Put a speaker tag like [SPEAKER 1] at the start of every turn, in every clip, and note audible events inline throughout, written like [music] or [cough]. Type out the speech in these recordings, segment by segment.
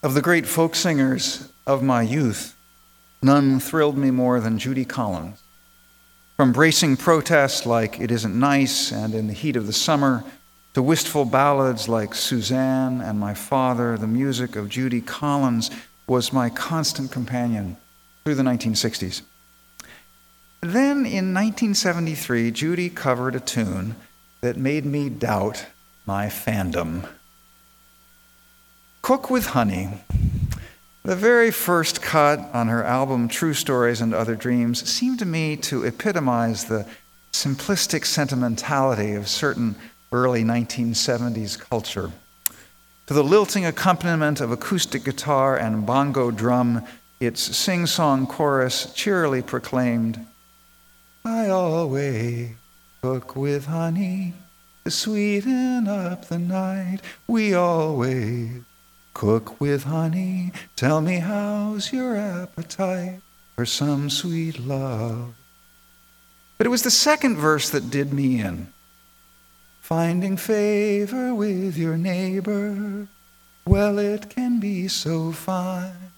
[SPEAKER 1] Of the great folk singers of my youth, none thrilled me more than Judy Collins. From bracing protests like It Isn't Nice and In the Heat of the Summer, to wistful ballads like Suzanne and My Father, the music of Judy Collins was my constant companion through the 1960s. Then in 1973, Judy covered a tune that made me doubt my fandom. Cook with Honey, the very first cut on her album True Stories and Other Dreams, seemed to me to epitomize the simplistic sentimentality of certain early 1970s culture. To the lilting accompaniment of acoustic guitar and bongo drum, its sing song chorus cheerily proclaimed, I always cook with honey to sweeten up the night. We always cook with honey. Tell me how's your appetite for some sweet love. But it was the second verse that did me in. Finding favor with your neighbor, well, it can be so fine.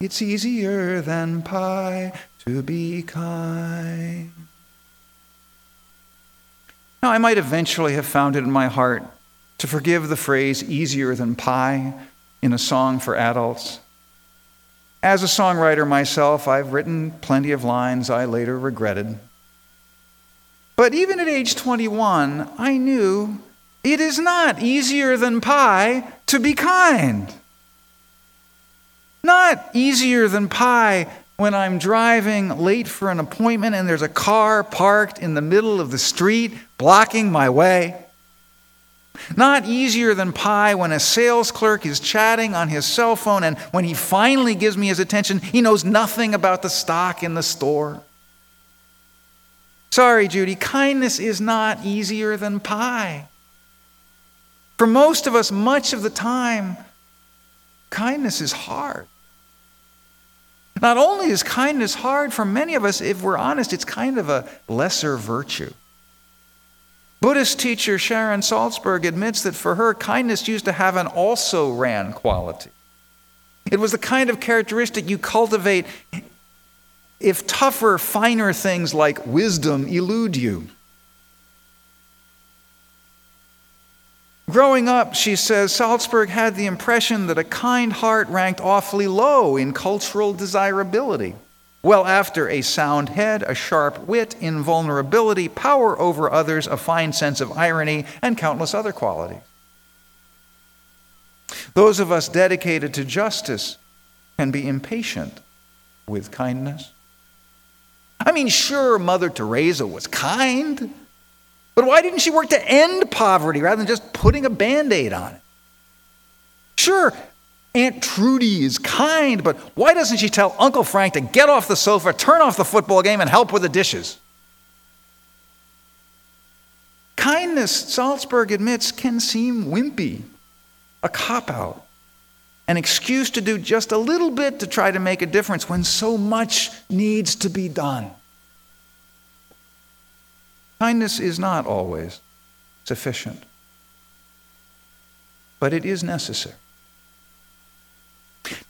[SPEAKER 1] It's easier than pie to be kind. Now, I might eventually have found it in my heart to forgive the phrase easier than pie in a song for adults. As a songwriter myself, I've written plenty of lines I later regretted. But even at age 21, I knew it is not easier than pie to be kind. Not easier than pie when I'm driving late for an appointment and there's a car parked in the middle of the street blocking my way. Not easier than pie when a sales clerk is chatting on his cell phone and when he finally gives me his attention, he knows nothing about the stock in the store. Sorry, Judy, kindness is not easier than pie. For most of us, much of the time, kindness is hard. Not only is kindness hard, for many of us, if we're honest, it's kind of a lesser virtue. Buddhist teacher Sharon Salzberg admits that for her, kindness used to have an also ran quality. It was the kind of characteristic you cultivate if tougher, finer things like wisdom elude you. Growing up, she says, Salzberg had the impression that a kind heart ranked awfully low in cultural desirability. Well, after a sound head, a sharp wit, invulnerability, power over others, a fine sense of irony, and countless other qualities. Those of us dedicated to justice can be impatient with kindness. I mean, sure, Mother Teresa was kind, but why didn't she work to end poverty rather than just putting a band aid on it? Sure, Aunt Trudy is kind, but why doesn't she tell Uncle Frank to get off the sofa, turn off the football game, and help with the dishes? Kindness, Salzberg admits, can seem wimpy, a cop out, an excuse to do just a little bit to try to make a difference when so much needs to be done. Kindness is not always sufficient, but it is necessary.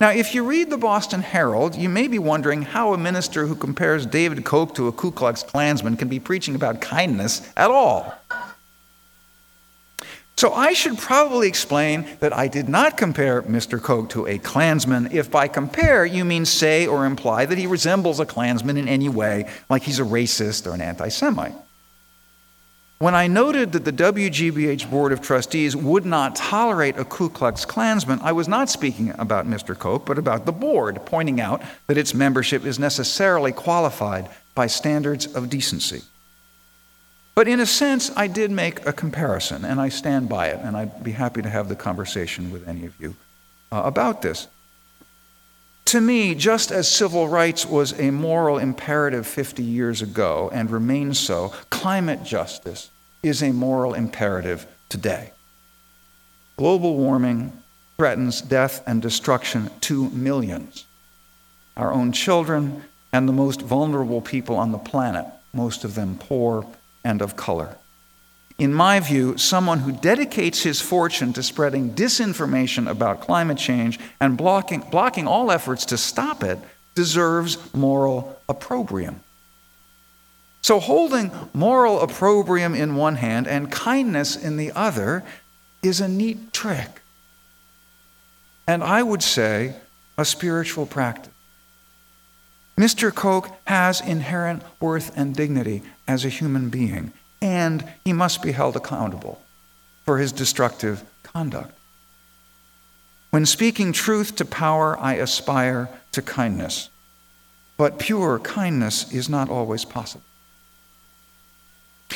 [SPEAKER 1] Now, if you read the Boston Herald, you may be wondering how a minister who compares David Koch to a Ku Klux Klansman can be preaching about kindness at all. So I should probably explain that I did not compare Mr. Koch to a Klansman if by compare you mean say or imply that he resembles a Klansman in any way, like he's a racist or an anti Semite. When I noted that the WGBH Board of Trustees would not tolerate a Ku Klux Klansman, I was not speaking about Mr. Koch, but about the board, pointing out that its membership is necessarily qualified by standards of decency. But in a sense, I did make a comparison, and I stand by it, and I'd be happy to have the conversation with any of you uh, about this. To me, just as civil rights was a moral imperative 50 years ago and remains so, climate justice is a moral imperative today. Global warming threatens death and destruction to millions, our own children, and the most vulnerable people on the planet, most of them poor and of color. In my view, someone who dedicates his fortune to spreading disinformation about climate change and blocking, blocking all efforts to stop it deserves moral opprobrium. So, holding moral opprobrium in one hand and kindness in the other is a neat trick. And I would say a spiritual practice. Mr. Koch has inherent worth and dignity as a human being, and he must be held accountable for his destructive conduct. When speaking truth to power, I aspire to kindness. But pure kindness is not always possible.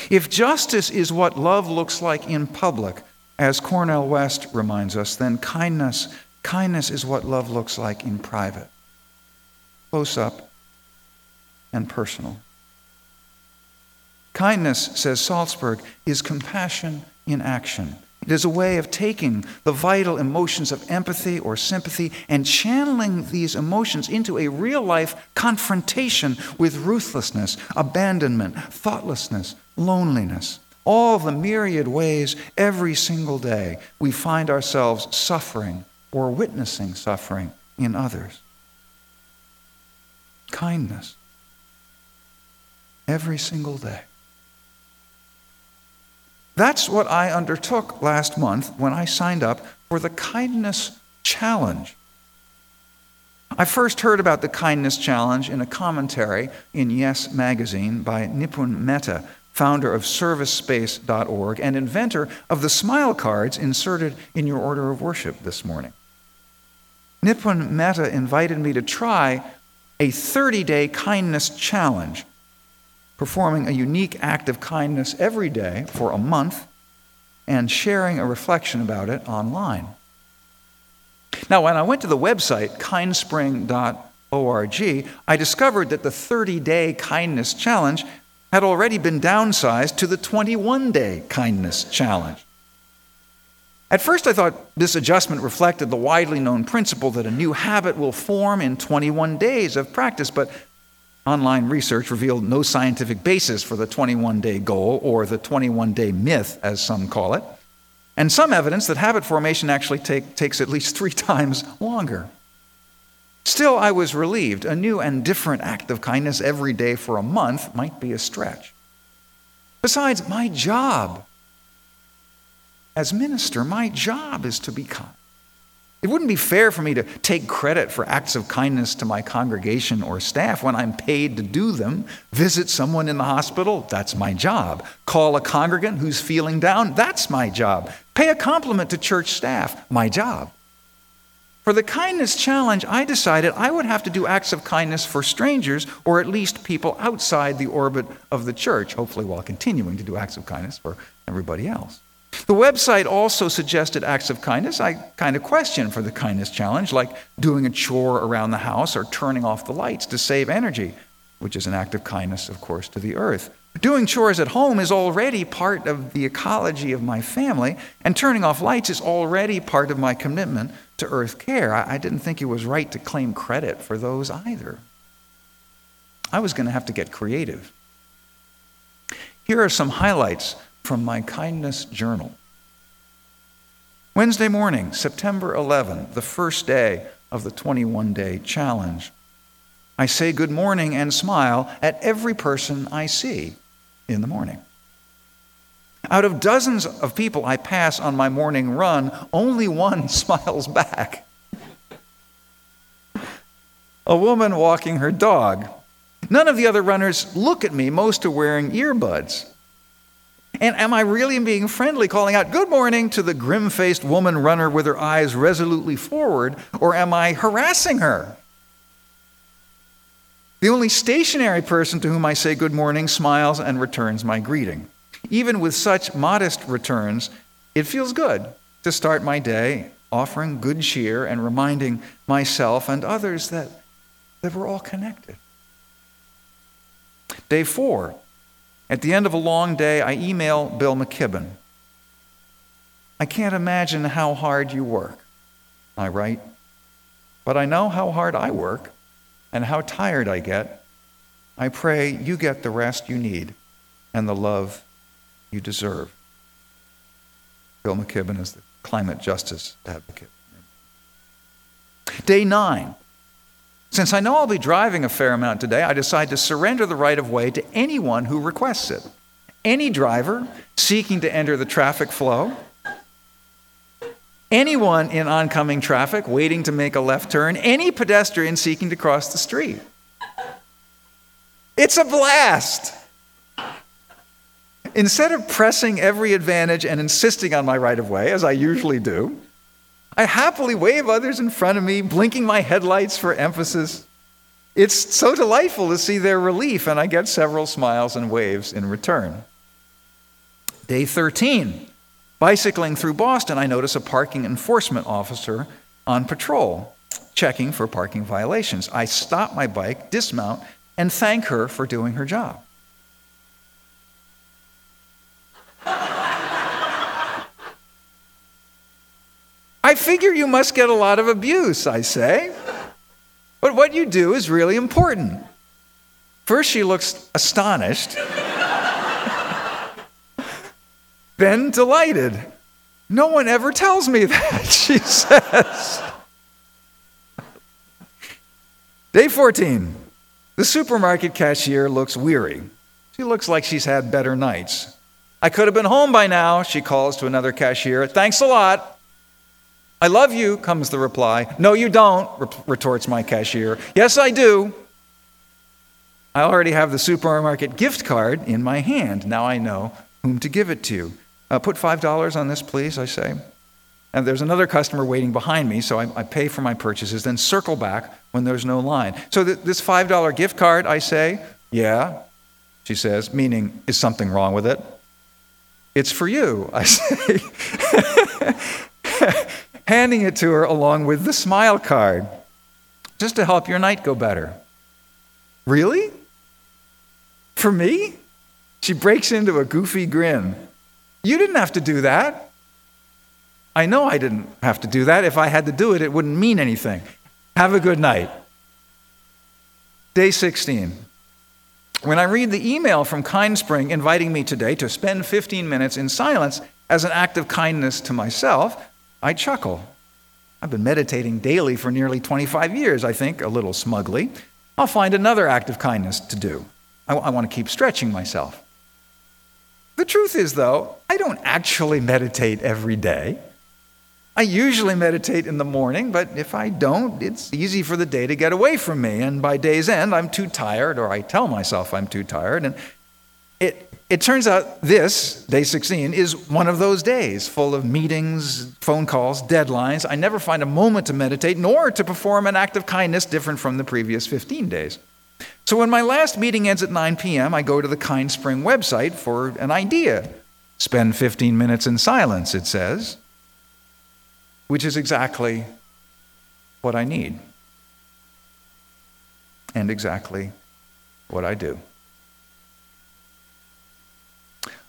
[SPEAKER 1] If justice is what love looks like in public, as Cornel West reminds us, then kindness, kindness is what love looks like in private. Close up and personal. Kindness, says Salzberg, is compassion in action. It is a way of taking the vital emotions of empathy or sympathy and channeling these emotions into a real life confrontation with ruthlessness, abandonment, thoughtlessness, loneliness. All the myriad ways every single day we find ourselves suffering or witnessing suffering in others. Kindness every single day. That's what I undertook last month when I signed up for the Kindness Challenge. I first heard about the Kindness Challenge in a commentary in Yes magazine by Nipun Mehta, founder of ServiceSpace.org and inventor of the smile cards inserted in your order of worship this morning. Nipun Mehta invited me to try a 30 day kindness challenge performing a unique act of kindness every day for a month, and sharing a reflection about it online. Now, when I went to the website, kindspring.org, I discovered that the 30 day kindness challenge had already been downsized to the 21 day kindness challenge. At first, I thought this adjustment reflected the widely known principle that a new habit will form in 21 days of practice, but Online research revealed no scientific basis for the 21 day goal, or the 21 day myth, as some call it, and some evidence that habit formation actually take, takes at least three [laughs] times longer. Still, I was relieved. A new and different act of kindness every day for a month might be a stretch. Besides, my job as minister, my job is to be kind. It wouldn't be fair for me to take credit for acts of kindness to my congregation or staff when I'm paid to do them. Visit someone in the hospital, that's my job. Call a congregant who's feeling down, that's my job. Pay a compliment to church staff, my job. For the kindness challenge, I decided I would have to do acts of kindness for strangers or at least people outside the orbit of the church, hopefully, while continuing to do acts of kindness for everybody else. The website also suggested acts of kindness I kind of question for the kindness challenge, like doing a chore around the house or turning off the lights to save energy, which is an act of kindness, of course, to the earth. Doing chores at home is already part of the ecology of my family, and turning off lights is already part of my commitment to earth care. I, I didn't think it was right to claim credit for those either. I was going to have to get creative. Here are some highlights from my kindness journal. Wednesday morning, September 11, the first day of the 21 day challenge. I say good morning and smile at every person I see in the morning. Out of dozens of people I pass on my morning run, only one [laughs] smiles back. A woman walking her dog. None of the other runners look at me, most are wearing earbuds. And am I really being friendly, calling out, Good morning, to the grim faced woman runner with her eyes resolutely forward, or am I harassing her? The only stationary person to whom I say good morning smiles and returns my greeting. Even with such modest returns, it feels good to start my day offering good cheer and reminding myself and others that, that we're all connected. Day four, at the end of a long day, I email Bill McKibben. I can't imagine how hard you work, I write, but I know how hard I work and how tired I get. I pray you get the rest you need and the love you deserve. Bill McKibben is the climate justice advocate. Day nine. Since I know I'll be driving a fair amount today, I decide to surrender the right of way to anyone who requests it. Any driver seeking to enter the traffic flow, anyone in oncoming traffic waiting to make a left turn, any pedestrian seeking to cross the street. It's a blast. Instead of pressing every advantage and insisting on my right of way, as I usually do, I happily wave others in front of me, blinking my headlights for emphasis. It's so delightful to see their relief, and I get several smiles and waves in return. Day 13. Bicycling through Boston, I notice a parking enforcement officer on patrol, checking for parking violations. I stop my bike, dismount, and thank her for doing her job. I figure you must get a lot of abuse, I say. But what you do is really important. First, she looks astonished, [laughs] then delighted. No one ever tells me that, [laughs] she says. Day 14. The supermarket cashier looks weary. She looks like she's had better nights. I could have been home by now, she calls to another cashier. Thanks a lot. I love you, comes the reply. No, you don't, retorts my cashier. Yes, I do. I already have the supermarket gift card in my hand. Now I know whom to give it to. Uh, put $5 on this, please, I say. And there's another customer waiting behind me, so I, I pay for my purchases, then circle back when there's no line. So th- this $5 gift card, I say, yeah, she says, meaning, is something wrong with it? It's for you, I [laughs] say, handing it to her along with the smile card, just to help your night go better. Really? For me? She breaks into a goofy grin. You didn't have to do that. I know I didn't have to do that. If I had to do it, it wouldn't mean anything. Have a good night. Day 16. When I read the email from KindSpring inviting me today to spend 15 minutes in silence as an act of kindness to myself, I chuckle. I've been meditating daily for nearly 25 years, I think, a little smugly. I'll find another act of kindness to do. I, want to keep stretching myself. The truth is, though, I don't actually meditate every day. I usually meditate in the morning, but if I don't, it's easy for the day to get away from me. And by day's end, I'm too tired, or I tell myself I'm too tired. And it, it turns out this, day 16, is one of those days full of meetings, phone calls, deadlines. I never find a moment to meditate, nor to perform an act of kindness different from the previous 15 days. So when my last meeting ends at 9 p.m., I go to the KindSpring website for an idea. Spend 15 minutes in silence, it says which is exactly what I need and exactly what I do.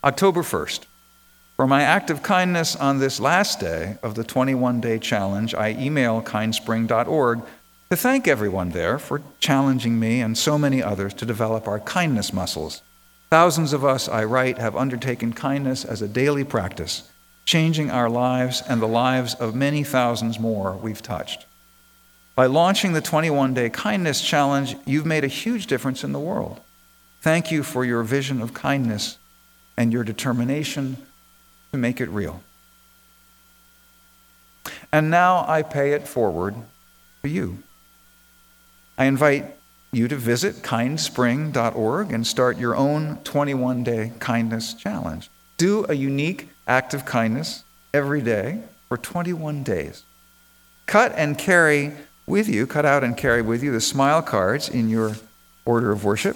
[SPEAKER 1] October 1st. For my act of kindness on this last day of the 21 day challenge, I email kindspring.org to thank everyone there for challenging me and so many others to develop our kindness muscles. Thousands of us, I write, have undertaken kindness as a daily practice changing our lives and the lives of many thousands more we've touched. By launching the 21 Day Kindness Challenge, you've made a huge difference in the world. Thank you for your vision of kindness and your determination to make it real. And now I pay it forward to you. I invite you to visit kindspring.org and start your own 21 day kindness challenge. Do a unique act of kindness every day for 21 days. Cut and carry with you, cut out and carry with you the smile cards in your order of worship.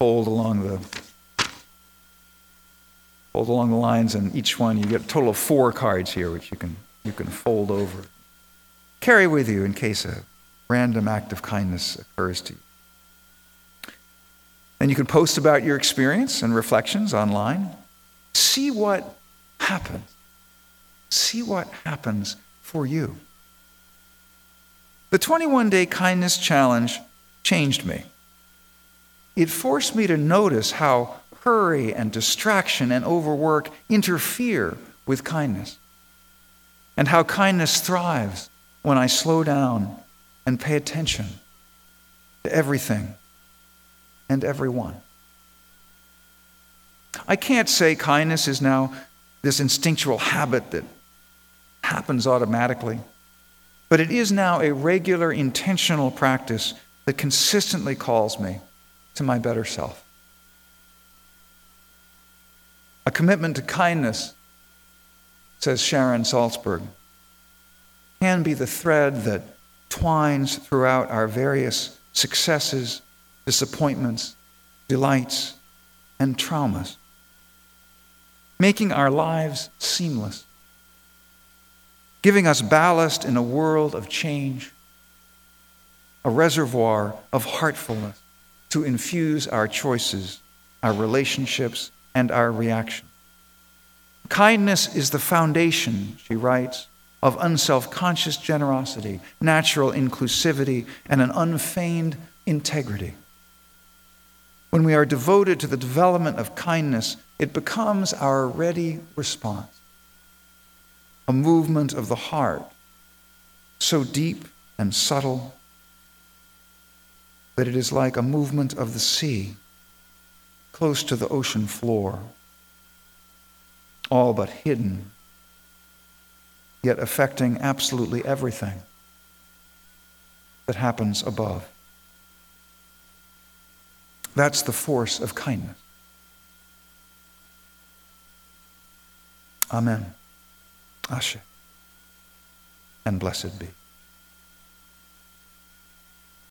[SPEAKER 1] Fold along the fold along the lines, and each one you get a total of four cards here, which you can you can fold over. Carry with you in case a random act of kindness occurs to you. Then you can post about your experience and reflections online. See what happens. See what happens for you. The 21 day kindness challenge changed me. It forced me to notice how hurry and distraction and overwork interfere with kindness, and how kindness thrives when I slow down and pay attention to everything and everyone. I can't say kindness is now this instinctual habit that happens automatically, but it is now a regular, intentional practice that consistently calls me to my better self. A commitment to kindness, says Sharon Salzberg, can be the thread that twines throughout our various successes, disappointments, delights, and traumas, making our lives seamless, giving us ballast in a world of change, a reservoir of heartfulness to infuse our choices, our relationships, and our reaction. Kindness is the foundation, she writes, of unself conscious generosity, natural inclusivity, and an unfeigned integrity. When we are devoted to the development of kindness, it becomes our ready response, a movement of the heart, so deep and subtle that it is like a movement of the sea, close to the ocean floor, all but hidden yet affecting absolutely everything that happens above. That's the force of kindness. Amen. Ashe. And blessed be.